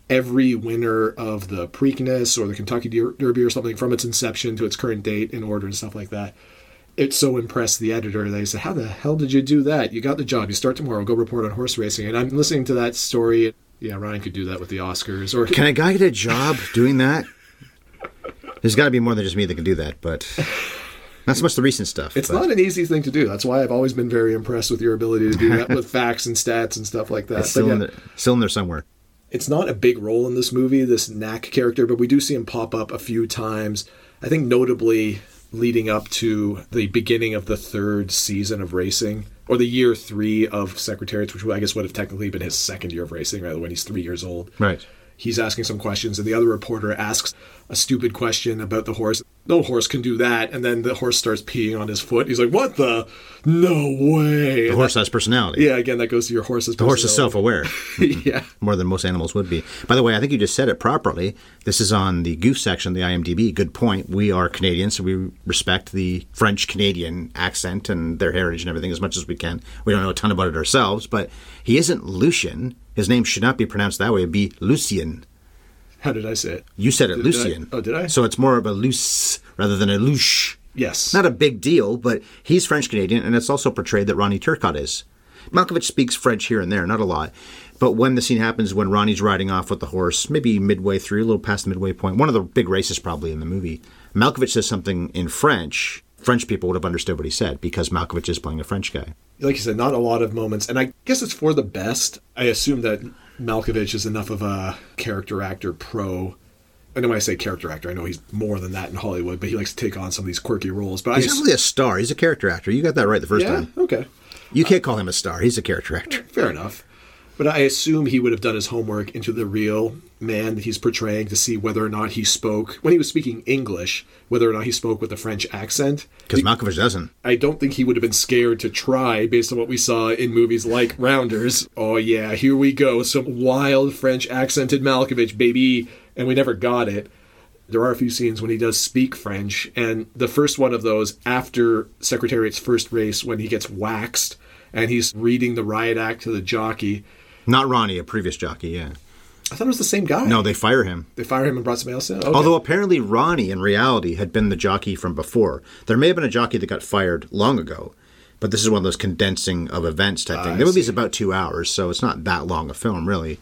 every winner of the Preakness or the Kentucky Derby or something from its inception to its current date in order and stuff like that. It so impressed the editor They said, How the hell did you do that? You got the job. You start tomorrow. Go report on horse racing. And I'm listening to that story. Yeah, Ryan could do that with the Oscars. Or Can a guy get a job doing that? There's got to be more than just me that can do that, but not so much the recent stuff. It's but not an easy thing to do. That's why I've always been very impressed with your ability to do that with [laughs] facts and stats and stuff like that. It's still, yeah. in there, still in there somewhere. it's not a big role in this movie, this Nack character, but we do see him pop up a few times. I think notably leading up to the beginning of the third season of racing, or the year three of Secretariats, which I guess would have technically been his second year of racing, rather when he's three years old. Right. He's asking some questions, and the other reporter asks a stupid question about the horse. No horse can do that, and then the horse starts peeing on his foot. He's like, "What the? No way!" The horse has personality. Yeah, again, that goes to your horse's. Personality. The horse is self aware. [laughs] Mm-hmm. yeah. more than most animals would be. By the way, I think you just said it properly. This is on the Goofs section, of the IMDb. Good point. We are Canadian, so we respect the French Canadian accent and their heritage and everything as much as we can. We don't know a ton about it ourselves, but he isn't Lucian. His name should not be pronounced that way. It'd be Lucien. How did I say it? You said it, Did I- Lucien. oh, did I? So it's more of a loose rather than a louche. Yes. Not a big deal, but he's French Canadian, and it's also portrayed that Ronnie Turcotte is. Malkovich speaks French here and there, not a lot. But when the scene happens, when Ronnie's riding off with the horse, maybe midway through, a little past the midway point, one of the big races probably in the movie, Malkovich says something in French. French people would have understood what he said because Malkovich is playing a French guy. like you said, not a lot of moments, and I guess it's for the best. I assume that Malkovich is enough of a character actor pro. I know when I say character actor, I know he's more than that in Hollywood, but he likes to take on some of these quirky roles. But He's I not really a star. He's a character actor. You got that right the first yeah, time. okay, You can't call him a star. He's a character actor. fair enough. But I assume he would have done his homework into the real man that he's portraying to see whether or not he spoke when he was speaking English, whether or not he spoke with a French accent. Because Malkovich doesn't. I don't think he would have been scared to try based on what we saw in movies like Rounders. Oh, yeah, here we go. Some wild French accented Malkovich, baby. And we never got it. There are a few scenes when he does speak French. And the first one of those, after Secretariat's first race, when he gets waxed and he's reading the riot act to the jockey. Not Ronnie, a previous jockey, yeah. I thought it was the same guy. No, they fire him. they fire him and brought somebody else in. Okay. Although apparently Ronnie in reality had been the jockey from before. There may have been a jockey that got fired long ago, but this is one of those condensing of events type thing. I The movie's see. about two hours, so it's not that long a film really.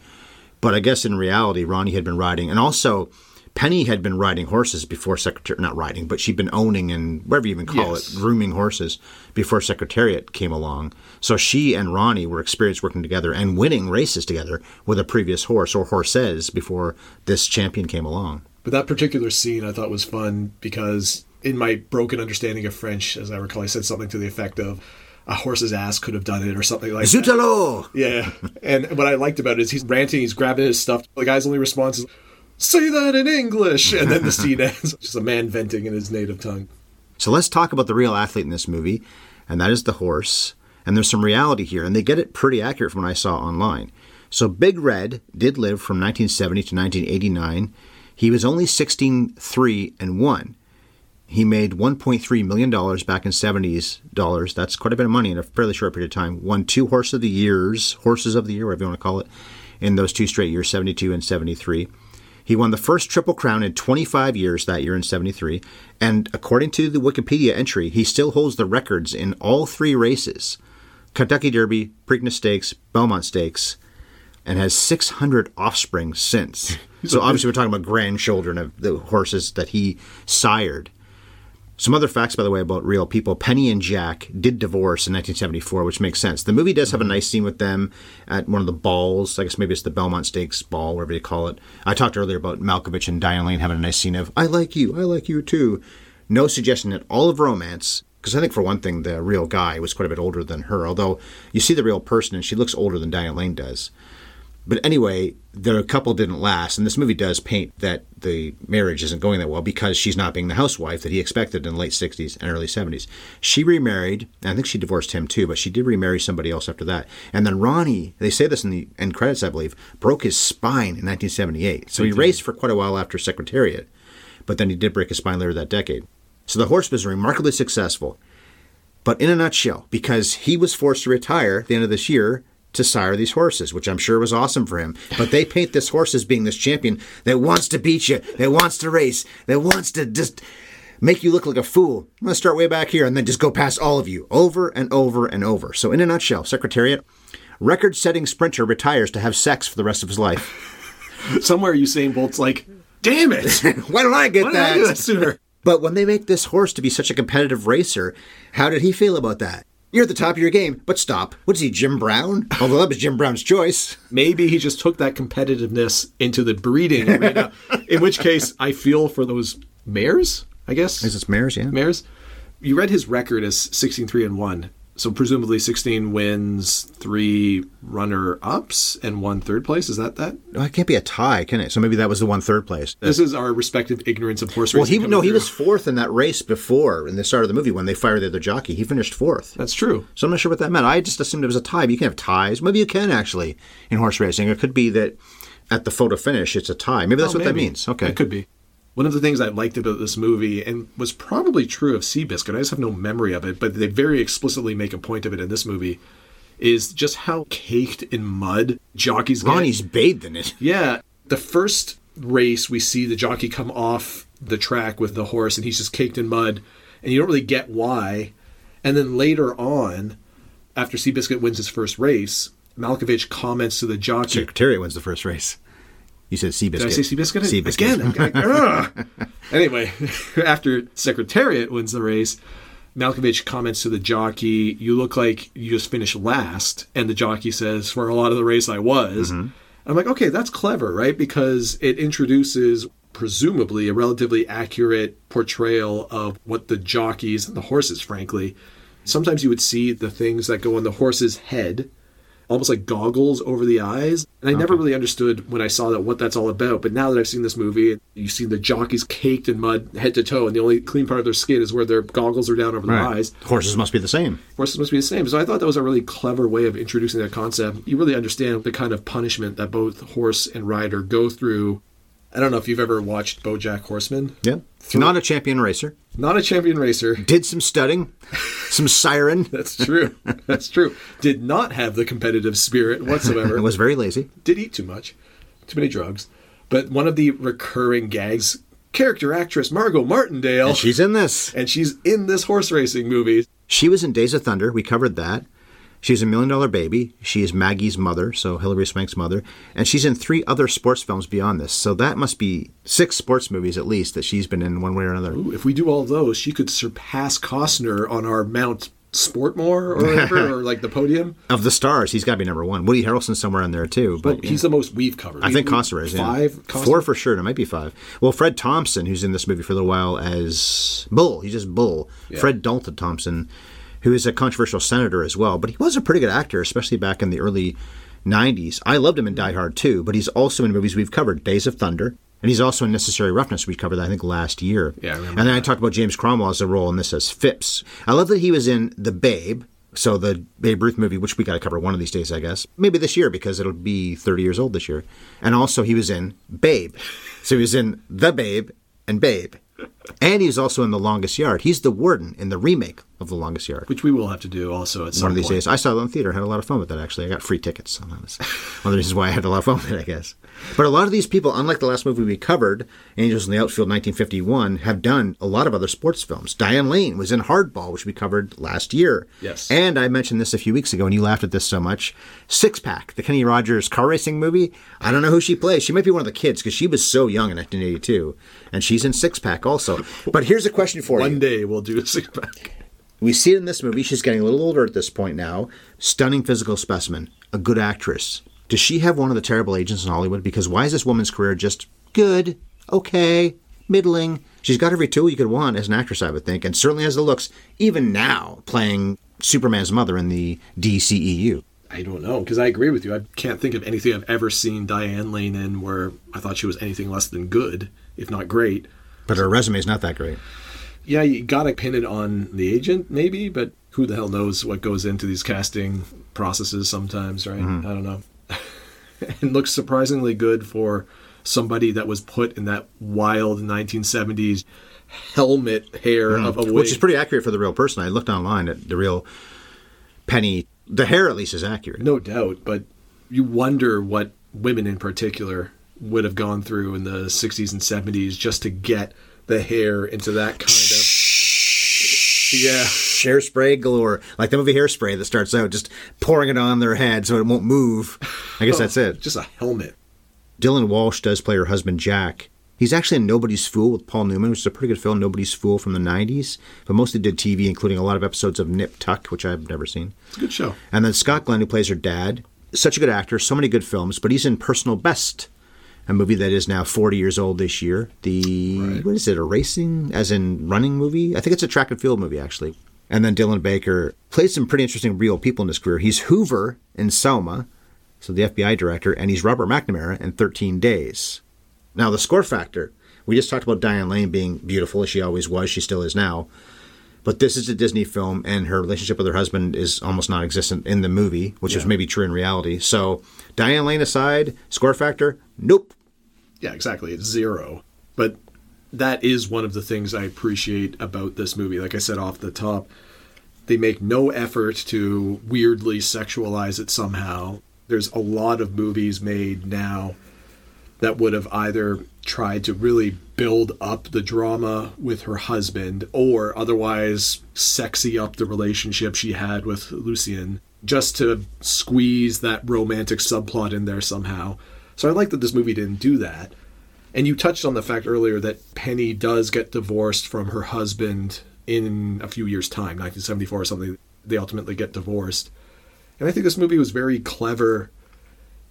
But I guess in reality, Ronnie had been riding, and also Penny had been riding horses before Secretary, not riding, but she'd been owning and whatever you even call Yes. it, grooming horses before Secretariat came along. So she and Ronnie were experienced working together and winning races together with a previous horse or horses before this champion came along. But that particular scene I thought was fun because, in my broken understanding of French, as I recall, I said something to the effect of, "A horse's ass could have done it," or something like that. Zutalo! Yeah, and what I liked about it is he's ranting, he's grabbing his stuff. The guy's only response is, "Say that in English," and then the scene [laughs] ends. Just a man venting in his native tongue. So let's talk about the real athlete in this movie, and that is the horse. And there's some reality here, and they get it pretty accurate from what I saw online. So Big Red did live from 1970 to 1989. He was only 16, 3, and 1. He made 1.3 million dollars back in 70s dollars. That's quite a bit of money in a fairly short period of time. Won two horse of the years, horses of the year, whatever you want to call it, in those two straight years, 72 and 73. He won the first Triple Crown in 25 years that year in 73. And according to the Wikipedia entry, he still holds the records in all three races Kentucky Derby, Preakness Stakes, Belmont Stakes, and has 600 offspring since. [laughs] so obviously, we're talking about grandchildren of the horses that he sired. Some other facts, by the way, about real people. Penny and Jack did divorce in 1974, which makes sense. The movie does have a nice scene with them at one of the balls. I guess maybe it's the Belmont Stakes ball, whatever you call it. I talked earlier about Malkovich and Diane Lane having a nice scene of, I like you, I like you too. No suggestion at all of romance, because I think, for one thing, the real guy was quite a bit older than her, although you see the real person and she looks older than Diane Lane does. But anyway, the couple didn't last, and this movie does paint that the marriage isn't going that well because she's not being the housewife that he expected in the late 60s and early 70s. She remarried, and I think she divorced him too, but she did remarry somebody else after that. And then Ronnie, they say this in the end credits, I believe, broke his spine in 1978. So he raced for quite a while after Secretariat, but then he did break his spine later that decade. So the horse was remarkably successful. But in a nutshell, because he was forced to retire at the end of this year to sire these horses, which I'm sure was awesome for him. But they paint this horse as being this champion that wants to beat you, that wants to race, that wants to just make you look like a fool. I'm going to start way back here and then just go past all of you over and over and over. So, in a nutshell, Secretariat, record setting sprinter retires to have sex for the rest of his life. [laughs] Somewhere Usain Bolt's like, "Damn it! [laughs] Why don't I get Why did that? I do that sooner?" But when they make this horse to be such a competitive racer, how did he feel about that? You're at the top of your game, but stop. What's he, Jim Brown? Although that was Jim Brown's choice. Maybe he just took that competitiveness into the breeding arena. in which case, I feel for those mares. I guess Is this Mares, yeah? mares. You read his record as 16 3 and 1. So presumably 16 wins, 3 runner ups, and 1 third place. Is that that? No, it can't be a tie, can it? So maybe that was the one third place. This is our respective ignorance of horse racing. well, he no, he was fourth in that race before in the start of the movie when they fired the other jockey. He finished fourth. That's true. So I'm not sure what that meant. I just assumed it was a tie. But you can have ties. Maybe you can actually in horse racing. It could be that at the photo finish it's a tie. Maybe that's Oh, what that means. Okay. It could be. One of the things I liked about this movie, and was probably true of Seabiscuit, I just have no memory of it, but they very explicitly make a point of it in this movie, is just how caked in mud jockeys get. Ronnie's bathed in it. Yeah. The first race, we see the jockey come off the track with the horse, and he's just caked in mud, and you don't really get why. And then later on, after Seabiscuit wins his first race, Malkovich comments to the jockey. Secretariat wins the first race. You said Seabiscuit. Did I say Seabiscuit? Seabiscuit. Again. I- [laughs] anyway, [laughs] after Secretariat wins the race, Malkovich comments to the jockey, You look like you just finished last. And the jockey says, For a lot of the race, I was. Mm-hmm. I'm like, okay, that's clever, right? Because it introduces, presumably, a relatively accurate portrayal of what the jockeys and the horses, frankly. Sometimes you would see the things that go on the horse's head almost like goggles over the eyes. And I never really understood when I saw that what that's all about. But now that I've seen this movie, you see the jockeys caked in mud head to toe, and the only clean part of their skin is where their goggles are down over their eyes. Horses must be the same. Horses must be the same. So I thought that was a really clever way of introducing that concept. You really understand the kind of punishment that both horse and rider go through. I don't know if you've ever watched BoJack Horseman. Yeah. Not a champion racer. Not a champion racer. Did some studying, some siren. [laughs] That's true. That's true. Did not have the competitive spirit whatsoever. [laughs] It was very lazy. did eat too much. too many drugs. But one of the recurring gags, character actress Margot Martindale, And she's in this. and she's in this horse racing movie. She was in Days of Thunder. We covered that. She's a Million Dollar Baby. She is Maggie's mother, so Hilary Swank's mother. And she's in three other sports films beyond this. So that must be six sports movies at least that she's been in one way or another. Ooh, if we do all those, she could surpass Costner on our Mount Sportmore or whatever, [laughs] or like the podium. Of the stars, he's got to be number one. Woody Harrelson's somewhere in there too. But yeah. he's the most we've covered. I think Costner is yeah. five, Costner? four for sure. and It might be five. Well, Fred Thompson, who's in this movie for a little while as Bull, he's just Bull. Yeah. Fred Dalton Thompson, who is a controversial senator as well, but he was a pretty good actor, especially back in the early '90s. I loved him in Die Hard too, but he's also in movies we've covered, Days of Thunder. And he's also in Necessary Roughness. We covered that, I think, last year. Yeah, And then I talked about James Cromwell as a role in this as Phipps. I love that he was in The Babe, so the Babe Ruth movie, which we got to cover one of these days, I guess. Maybe this year because it'll be 30 years old this year. And also he was in Babe. So he was in The Babe and Babe. And he's also in The Longest Yard. He's the warden in the remake of The Longest Yard. which we will have to do also at some One of these point. days. I saw it in theater. Had a lot of fun with that, actually. I got free tickets. So that was one of the reasons why I had a lot of fun with it, I guess. But a lot of these people, unlike the last movie we covered, Angels in the Outfield 1951, have done a lot of other sports films. Diane Lane was in Hardball, which we covered last year. Yes. And I mentioned this a few weeks ago, and you laughed at this so much. Six Pack, the Kenny Rogers car racing movie. I don't know who she plays. She might be one of the kids because she was so young in 1982. And she's in Six Pack also. But here's a question for you. One day we'll do a six pack. We see it in this movie. She's getting a little older at this point now. Stunning physical specimen, a good actress. Does she have one of the terrible agents in Hollywood? Because why is this woman's career just good, okay, middling? She's got every tool you could want as an actress, I would think, and certainly has the looks, even now, playing Superman's mother in the DCEU. I don't know because I agree with you. I can't think of anything I've ever seen Diane Lane in where I thought she was anything less than good, if not great. But her resume is not that great. Yeah, you gotta pin it on the agent, maybe, but who the hell knows what goes into these casting processes sometimes, right? Mm-hmm. I don't know. [laughs] and looks surprisingly good for somebody that was put in that wild 1970s helmet hair mm-hmm. of a wig. Which is pretty accurate for the real person. I looked online at the real Penny. The hair, at least, is accurate. No doubt, but you wonder what women in particular would have gone through in the 60s and 70s just to get the hair into that kind of. Yeah. hairspray galore, like the movie Hairspray that starts out just pouring it on their head so it won't move. I guess [laughs] oh, that's it. Just a helmet. Dylan Walsh does play her husband Jack. He's actually in Nobody's Fool with Paul Newman, which is a pretty good film, Nobody's Fool from the 90s, but mostly did TV, including a lot of episodes of Nip Tuck, which I've never seen. It's a good show. And then Scott Glenn, who plays her dad, such a good actor, so many good films, but he's in Personal Best, a movie that is now 40 years old this year. The, what is it, a racing, as in running movie? I think it's a track and field movie, actually. And then Dylan Baker played some pretty interesting real people in his career. He's Hoover in Selma, so the FBI director, and he's Robert McNamara in 13 Days. Now, the score factor. We just talked about Diane Lane being beautiful, as she always was. She still is now. But this is a Disney film, and her relationship with her husband is almost non existent in the movie, which is maybe true in reality. So, Diane Lane aside, score factor, nope. Yeah, exactly. It's zero. But that is one of the things I appreciate about this movie. Like I said off the top, they make no effort to weirdly sexualize it somehow. There's a lot of movies made now that would have either tried to really build up the drama with her husband or otherwise sexy up the relationship she had with Lucian just to squeeze that romantic subplot in there somehow. So I like that this movie didn't do that. And you touched on the fact earlier that Penny does get divorced from her husband in a few years' time, 1974 or something. They ultimately get divorced. And I think this movie was very clever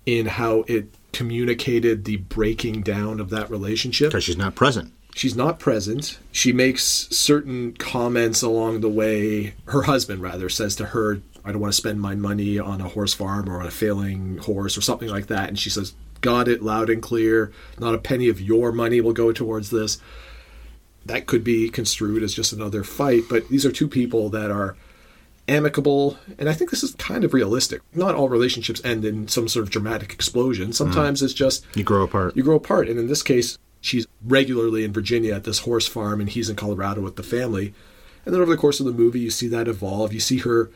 in how it communicated the breaking down of that relationship. Because she's not present. She's not present. She makes certain comments along the way. Her husband, rather, says to her, I don't want to spend my money on a horse farm or on a failing horse or something like that. And she says, Got it loud and clear. Not a penny of your money will go towards this. That could be construed as just another fight, but these are two people that are amicable, and I think this is kind of realistic. Not all relationships end in some sort of dramatic explosion. Mm-hmm. Sometimes it's just You grow apart. you grow apart. And in this case, she's regularly in Virginia at this horse farm, and he's in Colorado with the family. And then over the course of the movie, you see that evolve. You see her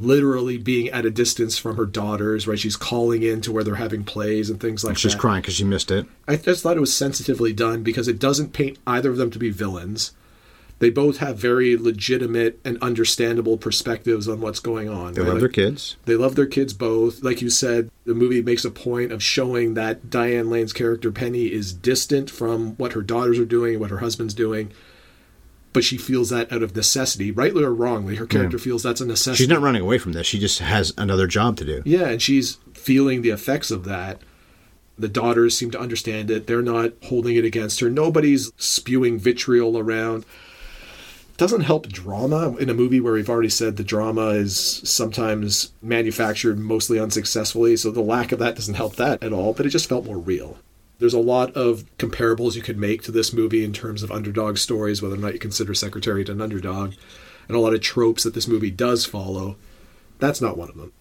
literally being at a distance from her daughters, right? She's calling in to where they're having plays and things like She's that. She's crying because she missed it. I just thought it was sensitively done because it doesn't paint either of them to be villains. They both have very legitimate and understandable perspectives on what's going on. They right? love Like, their kids. They love their kids both. Like you said, the movie makes a point of showing that Diane Lane's character Penny is distant from what her daughters are doing and what her husband's doing. But she feels that out of necessity, rightly or wrongly. Her character feels that's a necessity. She's not running away from this. She just has another job to do. Yeah, and she's feeling the effects of that. The daughters seem to understand it. They're not holding it against her. Nobody's spewing vitriol around. Doesn't help drama in a movie where we've already said the drama is sometimes manufactured mostly unsuccessfully. So the lack of that doesn't help that at all, but it just felt more real. There's a lot of comparables you could make to this movie in terms of underdog stories, whether or not you consider Secretariat an underdog, and a lot of tropes that this movie does follow. That's not one of them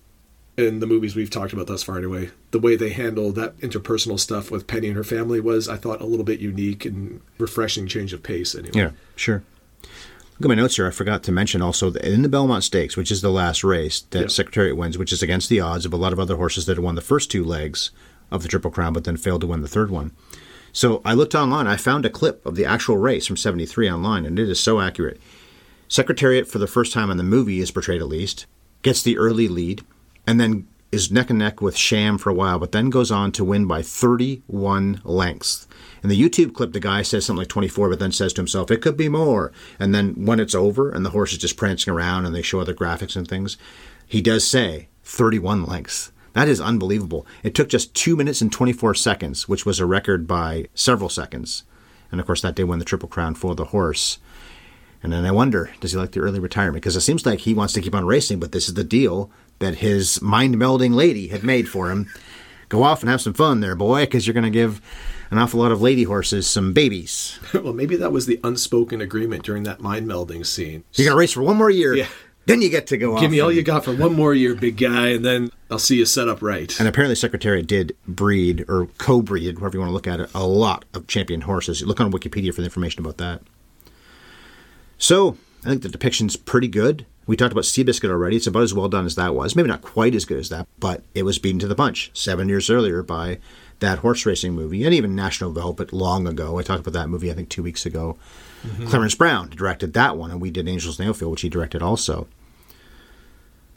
in the movies we've talked about thus far anyway the way they handled that interpersonal stuff with penny and her family was i thought a little bit unique and refreshing change of pace anyway Yeah, sure. Look at my notes here. I forgot to mention also that in the Belmont Stakes, which is the last race that Yeah. Secretariat wins, which is against the odds of a lot of other horses that had won the first two legs of the Triple Crown, but then failed to win the third one. So I looked online. I found a clip of the actual race from '73 online, and it is so accurate. Secretariat, for the first time in the movie, is portrayed at least, gets the early lead, and then is neck and neck with Sham for a while, but then goes on to win by 31 lengths. In the YouTube clip, the guy says something like 24, but then says to himself, it could be more. And then when it's over and the horse is just prancing around and they show other graphics and things, he does say 31 lengths. That is unbelievable. It took just 2 minutes and 24 seconds, which was a record by several seconds. And of course, that day won the Triple Crown for the horse. And then I wonder, does he like the early retirement? Because it seems like he wants to keep on racing, but this is the deal that his mind melding lady had made for him. Go off and have some fun there, boy, because you're going to give an awful lot of lady horses some babies. [laughs] well maybe that was the unspoken agreement during that mind melding scene You're going to race for one more year. Yeah. Then you get to go off. give me all you got for one more year big guy and then i'll see you set up right And apparently, Secretariat did breed or co-breed, however you want to look at it, a lot of champion horses. Look on Wikipedia for the information about that. So I think the depiction's pretty good. We talked about Seabiscuit already. It's about as well done as that was. Maybe not quite as good as that, but it was beaten to the punch seven years earlier by that horse racing movie, and even National Velvet long ago. I talked about that movie, I think, two weeks ago. Mm-hmm. Clarence Brown directed that one, and we did Angels Nailfield, which he directed also.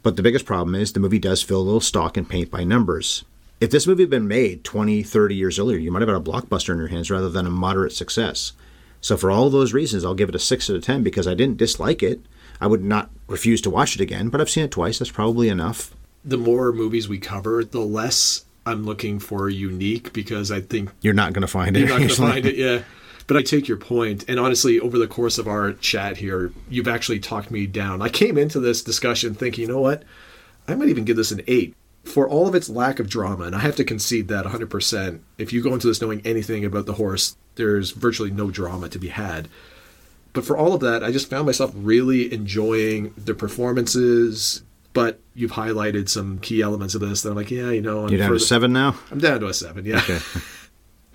But the biggest problem is the movie does fill a little stock and paint by numbers. If this movie had been made 20, 30 years earlier, you might have had a blockbuster in your hands rather than a moderate success. So for all those reasons, I'll give it a 6 out of 10 because I didn't dislike it. I would not refuse to watch it again, but I've seen it twice. That's probably enough. the more movies we cover the less i'm looking for unique because i think You're not going to find it. You're not going [laughs] to find it, yeah. But I take your point, and honestly, over the course of our chat here, you've actually talked me down. I came into this discussion thinking, you know what, I might even give this an eight for all of its lack of drama, and I have to concede that 100%. If you go into this knowing anything about the horse, there's virtually no drama to be had. But for all of that, I just found myself really enjoying the performances. But you've highlighted some key elements of this that I'm like, yeah, you know, You're down to 7 now? I'm down to a seven, yeah. [laughs]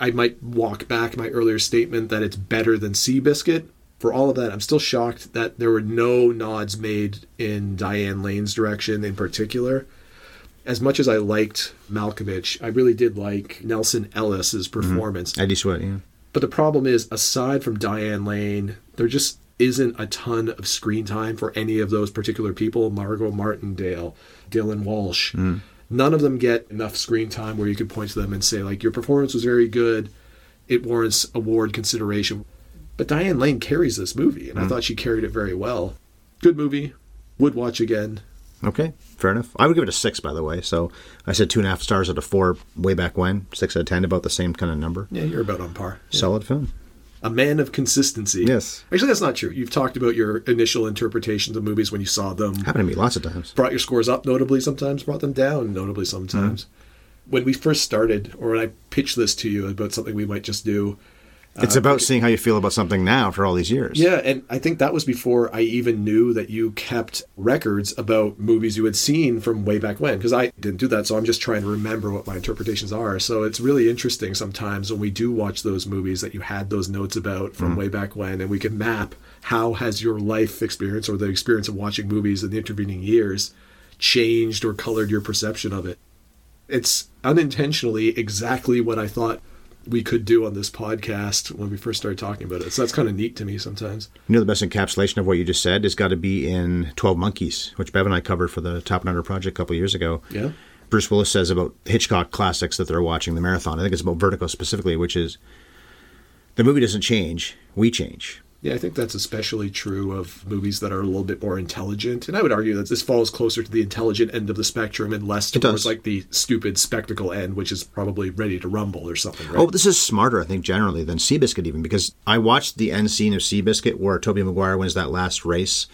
I might walk back my earlier statement that it's better than Seabiscuit. For all of that, I'm still shocked that there were no nods made in Diane Lane's direction in particular. As much as I liked Malkovich, I really did like Nelsan Ellis's mm-hmm. performance. Eddie Sweat, yeah. But the problem is, aside from Diane Lane, there just isn't a ton of screen time for any of those particular people. Margot Martindale, Dylan Walsh. Mm. None of them get enough screen time where you could point to them and say, like, your performance was very good. It warrants award consideration. But Diane Lane carries this movie, and I mm. thought she carried it very well. Good movie. Would watch again. Okay, fair enough. I would give it a 6, by the way. So I said 2.5 stars out of 4 way back when. 6 out of 10, about the same kind of number. Yeah, you're about on par. Solid film. A man of consistency. Yes. Actually, that's not true. You've talked about your initial interpretations of movies when you saw them. Happened to me lots of times. brought your scores up notably sometimes, brought them down notably sometimes. Mm-hmm. When we first started, or when I pitched this to you about something we might just do, Uh, it's about seeing how you feel about something now after all these years. yeah, and I think that was before I even knew that you kept records about movies you had seen from way back when, because I didn't do that, so I'm just trying to remember what my interpretations are. So it's really interesting sometimes when we do watch those movies that you had those notes about from mm. way back when, and we can map how has your life experience or the experience of watching movies in the intervening years changed or colored your perception of it. It's unintentionally exactly what I thought we could do on this podcast when we first started talking about it. So that's kind of neat to me sometimes. You know, the best encapsulation of what you just said has got to be in 12 Monkeys, which Bev and I covered for the Top and Under project a couple years ago. Yeah. Bruce Willis says about Hitchcock classics that they're watching, the marathon. I think it's about Vertigo specifically, which is the movie doesn't change, we change. Yeah, I think that's especially true of movies that are a little bit more intelligent. And I would argue that this falls closer to the intelligent end of the spectrum and less towards like the stupid spectacle end, which is probably ready to rumble or something, right? Oh, this is smarter, I think, generally than Seabiscuit even, because I watched the end scene of Seabiscuit where Tobey Maguire wins that last race,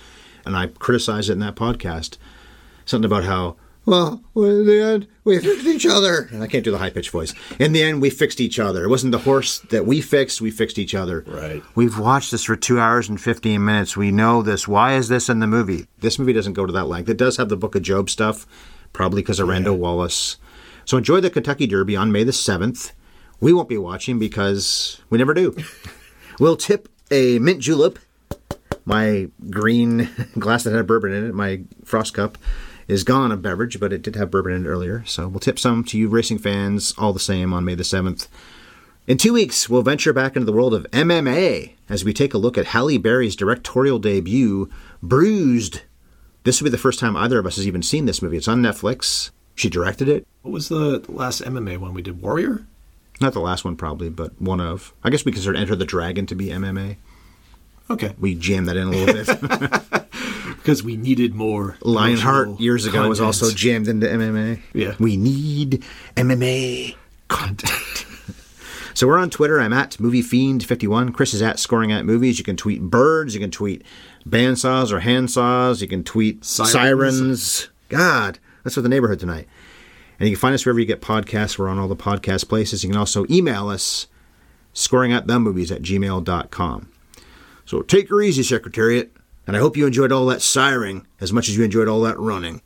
and I criticized it in that podcast. Something about how, well, in the end, we [laughs] fixed each other. And I can't do the high pitched voice. In the end, we fixed each other. It wasn't the horse that we fixed, we fixed each other. Right. We've watched this for two hours and 15 minutes. We know this. Why is this in the movie? This movie doesn't go to that length. It does have the Book of Job stuff, probably because of Randall Wallace. So enjoy the Kentucky Derby on May the 7th. We won't be watching because we never do. [laughs] we'll tip a mint julep, my green [laughs] glass that had bourbon in it, my frost cup, is gone of beverage, but it did have bourbon in it earlier. So we'll tip some to you racing fans, all the same, on May the 7th. In two weeks, we'll venture back into the world of MMA as we take a look at Halle Berry's directorial debut, Bruised. This will be the first time either of us has even seen this movie. It's on Netflix. She directed it. what was the last MMA one we did? Warrior? Not the last one, probably, but one of. I guess we consider Enter the Dragon to be MMA. Okay. We jammed that in a little bit. [laughs] [laughs] Because we needed more. Lionheart years ago was also jammed into MMA. Yeah. We need MMA content. [laughs] so we're on Twitter. I'm at MovieFiend51. Chris is at Scoring at Movies. You can tweet birds. You can tweet bandsaws or handsaws. You can tweet Sirens. sirens. God, that's what the neighborhood tonight. And you can find us wherever you get podcasts. We're on all the podcast places. You can also email us, scoring at the movies at gmail.com. So take her easy, Secretariat. And I hope you enjoyed all that siring as much as you enjoyed all that running.